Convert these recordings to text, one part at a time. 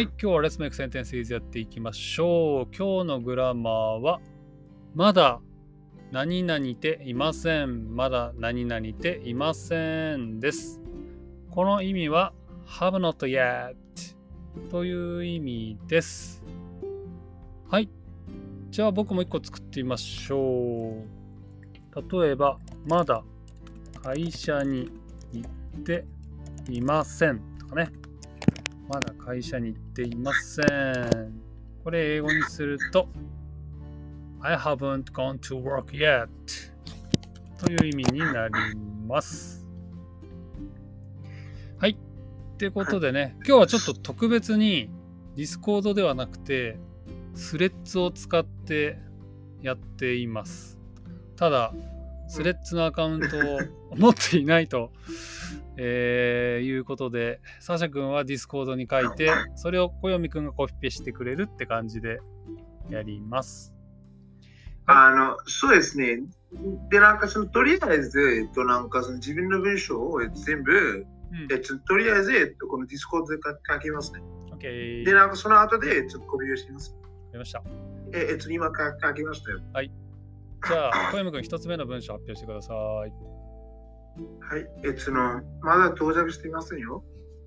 はい、今日は Let's Make Sentences やっていきましょう。今日のグラマーは、まだ何々ていません。まだ何々ていませんです。この意味は have not yet という意味です。はい。じゃあ僕も一個作ってみましょう。例えば、まだ会社に行っていませんとかね。まだ会社に行っていません。これ英語にすると I haven't gone to work yet という意味になります。はい。ってことでね、今日はちょっと特別に Discord ではなくてスレッズを使ってやっています。ただ、 Threads のアカウントを持っていないと、えーいうことで、サーシャ君は Discord に書いて、それを小読君がコピペしてくれるって感じでやります。あの、そうですね。で、なんかその、とりあえず、えっと、なんかその自分の文章を全部、うんえっと、とりあえず、えっと、この Discord で書書きますね。OK。で、なんかその後で、ちょっとコピーをします。やりました。え、えっと、今書書きましたよ。じゃあ、小読君一つ目の文章発表してください。はい。えっと、その、まだ到着していませんよ。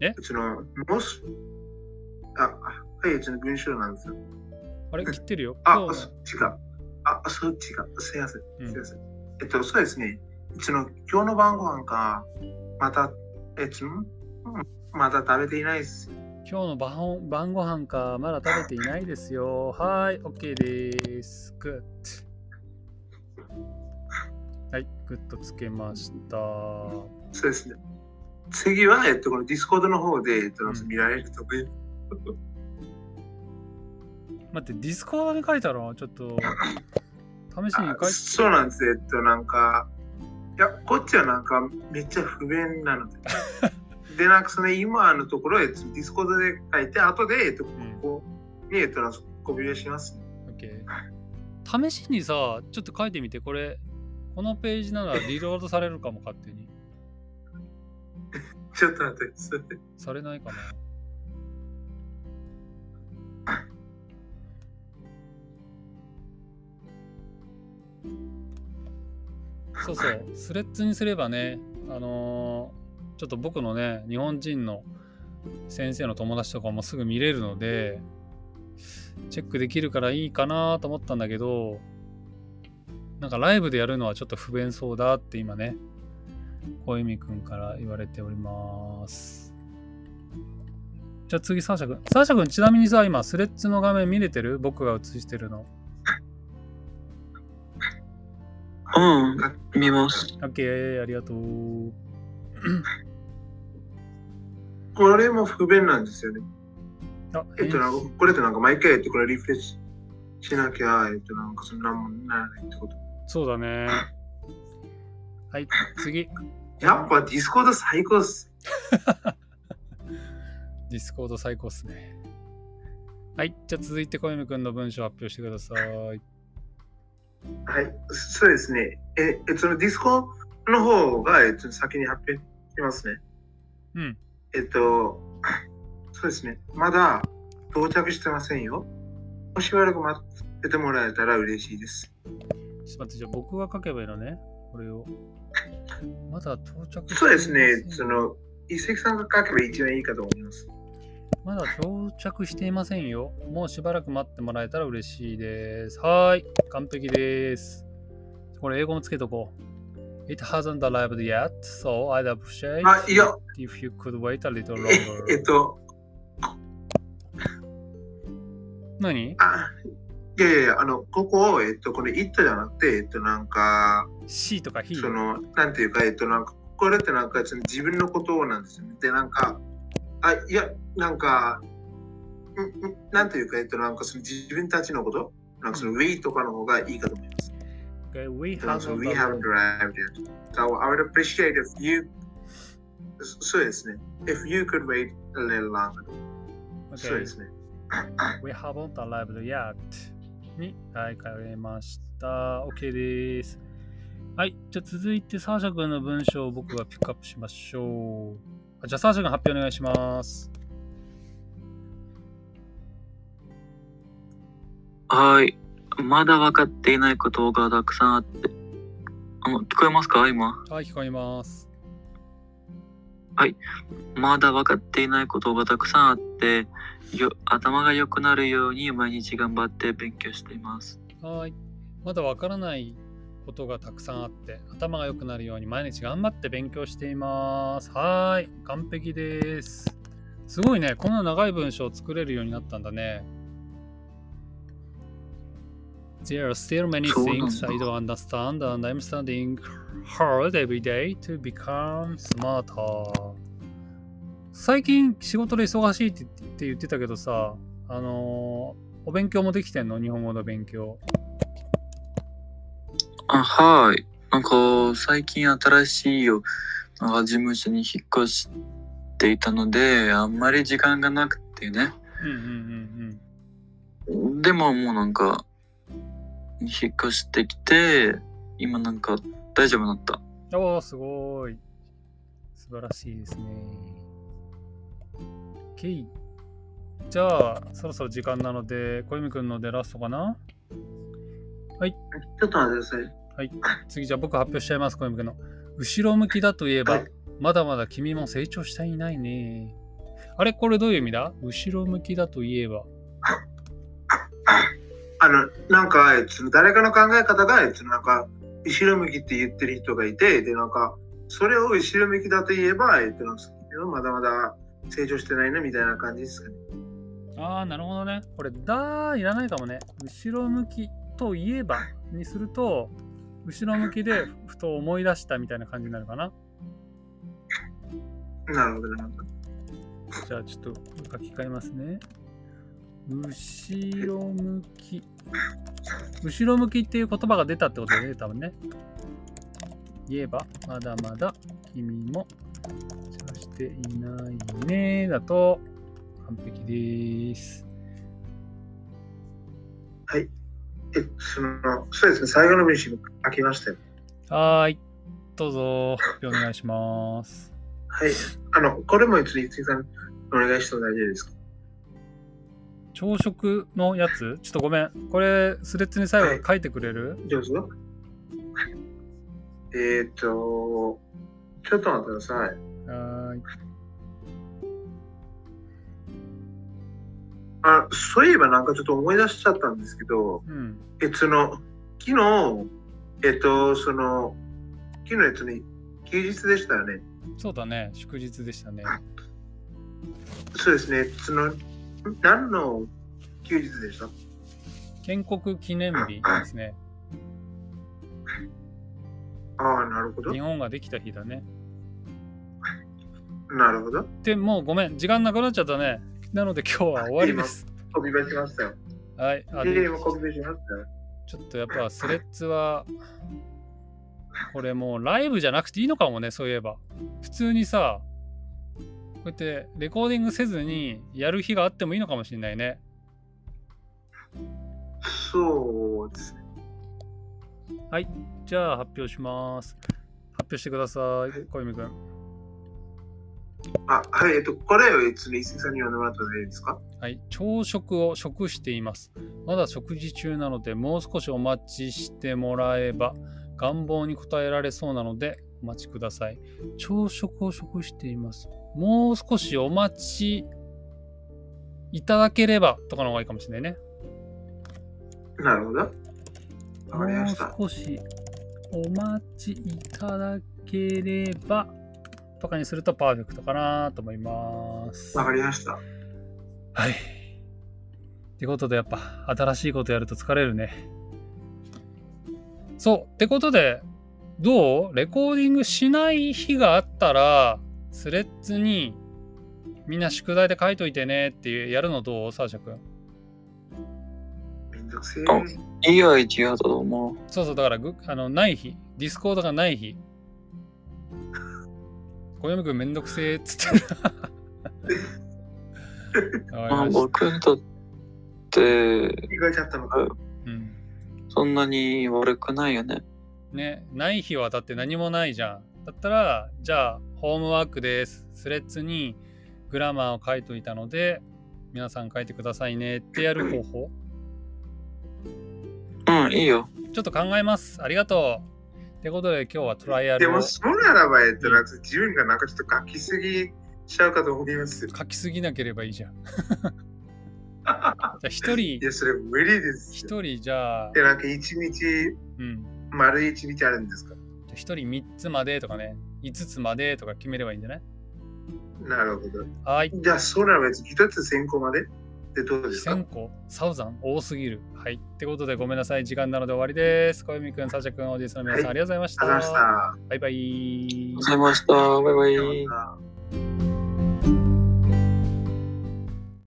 え？っと、その、もし、あ、あはい、えっと、文章なんですよ。あれ？切ってるよ。あ、そ違う。あ、そう違う。すいません。うんすいません。えっと、そうですね。その、今日の晩ご飯か、また、えっと、んまだ食べていないです。今日の晩晩ご飯か、まだ食べていないですよ。はい、OK です。Good。はい、 Good つけました。そうですね。次は、えっと、この Discord の方で、えっと、うん見られると 待って、 Discord に書いたのちょっと、試しにあ書いそうなんです。えっと、なんか、いや、こっちはなんか、めっちゃ不便なので。で、なんか、その今のところ、えっと、 Discord で書いて、後で、えっと、こんこに、えっと、コピーをします。OK。試しにさ、ちょっと書いてみて、これ、このページならリロードされるかも、勝手に。ちょっと待って。それされないかなそうそう、スレッズにすればね、あのーちょっと僕のね、日本人の先生の友達とかもすぐ見れるので、チェックできるからいいかなと思ったんだけど、なんかライブでやるのはちょっと不便そうだって今ね、小泉くんから言われております。じゃあ次、サーシャ君。サーシャ君、ちなみにさ、今、スレッズの画面見れてる？僕が映してるの。うん、見ます。OK、ありがとう。これも不便なんですよね。あ、えっと、なんかこれってなんか毎回、えっと、これリフレッシュしなきゃ、えっと、なんかそんなもんならないってこと。そうだね。はい、次。やっぱ Discord 最高っす。Discord 最高っすね。はい、じゃあ続いて小泉くんの文章発表してください。はい、そうですね。え、えそのディスコの方が、えっと、先に発表しますね。うん。えっと、そうですね。まだ到着してませんよ。もしばらく待っててもらえたら嬉しいです。ちょっと待って、じゃあ僕が書けばいいのね。これを。まだ到着そうですね。その、一石さんが書けば一番いいかと思います。まだ到着していませんよ。もうしばらく待ってもらえたら嬉しいです。はーい。完璧です。これ英語もつけとこう。It hasn't arrived yet, so I'd appreciate if you could wait a little え えっ longer. と、何？あ、いやいやあの、ここを、えっと、これ、it じゃなくて、えっと、なんか、?C とか He? その、なんていうか、えっと、なんか、これってなんか、その自分のことなんですよね。で、なんか、あ、いや、なんか、んんなんていうか、えっと、なんか、その自分たちのこと、なんかその we とかの方がいいかと思います。Okay, we haven't arrived yet. So I would appreciate if you, そそうですね。If you could wait a little longer. そう Okay, ですね。we haven't arrived yet. に変えました。OK です。はい。じゃあ続いて、サーシャ君の文章を僕がピックアップしましょう。じゃあ、サーシャ君発表お願いします。はい。まだ分かっていないことがたくさんあって。あの、聞こえますか？今。はい、聞こえます。はいまだ分かっていないことがたくさんあって、よ頭が良くなるように毎日頑張って勉強しています。はい。まだわからないことがたくさんあって、頭が良くなるように毎日頑張って勉強しています。はい。完璧です。すごいね。こんな長い文章を作れるようになったんだね。There are still many things I don't understand and I'm studying hard every day to become smarter. 最近仕事で忙しいって言ってたけどさ、あのーお勉強もできてんの？日本語の勉強。あはい。なんか最近新しいよなんか事務所に引っ越していたので、あんまり時間がなくてね。うんうんうんでももうなんか、引っ越してきて、今なんか大丈夫になった？うん。おー、すごい。素晴らしいですね。OK。じゃあ、そろそろ時間なので、小泉くんのでラストかな？ちょっと待ってください。次、じゃあ僕発表しちゃいます、小泉くんの。後ろ向きだといえば、はいまだまだ君も成長していないね。あれ？これどういう意味だ？後ろ向きだといえば。あの、なんか、誰かの考え方が、なんか、後ろ向きって言ってる人がいて、で、なんか、それを後ろ向きだと言えば、えっと、まだまだ成長してないね、みたいな感じですかね。ああ、なるほどね。これ、だーいらないかもね。後ろ向きといえばにすると、後ろ向きでふと思い出したみたいな感じになるかな。なるほど、なるほど。じゃあちょっと書き換えますね。後ろ向き。後ろ向きっていう言葉が出たってことだね、多分ね。言えば、まだまだ君も成長していないね。だと完璧です。え、その、そうですね、最後の文章書きましたよ。はーい。どうぞ、お願いします。はい。あの、これもいついつさん、お願いしても大丈夫ですか？朝食のやつ？ちょっとごめん。これ、スレッズに最後書いてくれる、どうぞ。えーっと、ちょっと待ってください。はーい。あ、そういえばなんかちょっと思い出しちゃったんですけど、うん。え、その、昨日、えっと、その、昨日、えっとね、休日でしたよね。そうだね。祝日でしたね。そうですね、その、何の休日でした？建国記念日ですね。ああ、なるほど日。本ができた日だね。なるほど。でもうごめん。時間なくなっちゃったね。なので今日は終わりです。コピペしましたよ。はい。あ。ちょっとやっぱスレッズは、これもうライブじゃなくていいのかもね、そういえば。普通にさ、こうやってレコーディングせずにやる日があってもいいのかもしれないね。そうですね。はい。じゃあ発表します。発表してくださいはい。小泉くん。あ、はい、えっと、これをいつに伊勢さんに読んでもらったらいいですか？はい。朝食を食しています。まだ食事中なので、もう少しお待ちしてもらえば、願望に応えられそうなので、お待ちください。朝食を食しています。もう少しお待ちいただければとかの方がいいかもしれないね。なるほど。わかりまもうした。少しお待ちいただければとかにするとパーフェクトかなと思います。わかりました。はい。ってことでやっぱ新しいことやると疲れるね。そう。ってことで、どう？レコーディングしない日があったら、Threads にみんな宿題で書いといてねっていうやるのどう？サーシャ君。めんどくせえ。あいいアイディアだと思う。そうそう、だからぐあのない日、 Discord がない日。小読君めんどくせえっつってる。わかあ僕にとって、意外ちゃったのか。うんそんなに悪くないよね。ね、ない日はだって何もないじゃん。だったら、じゃあ、ホームワークです。スレッズにグラマーを書いといたので、皆さん書いてくださいねってやる方法。うん、いいよ。ちょっと考えます。ありがとう。ってことで今日はトライアルをでも、そうならば、えっと、なんか自分がなんかちょっと書きすぎちゃうかと思います。書きすぎなければいいじゃん。じゃあ一人い、や、それ無理です。一人じゃあ、で、なんか一日、うん。丸一日あるんですか？じゃあ一人3つまでとかね、5つまでとか決めればいいんじゃない？なるほど。はい。じゃあ、そうなら別に一つ先行まで？でどうですか？1000個？サウザン多すぎる？はい。ってことでごめんなさい。時間なので終わりです。小読くん、さちゃくん、おじいさんの皆さん、はいありがとうございました。ありがとうございました。バイバイありがとうございました。バイバイ。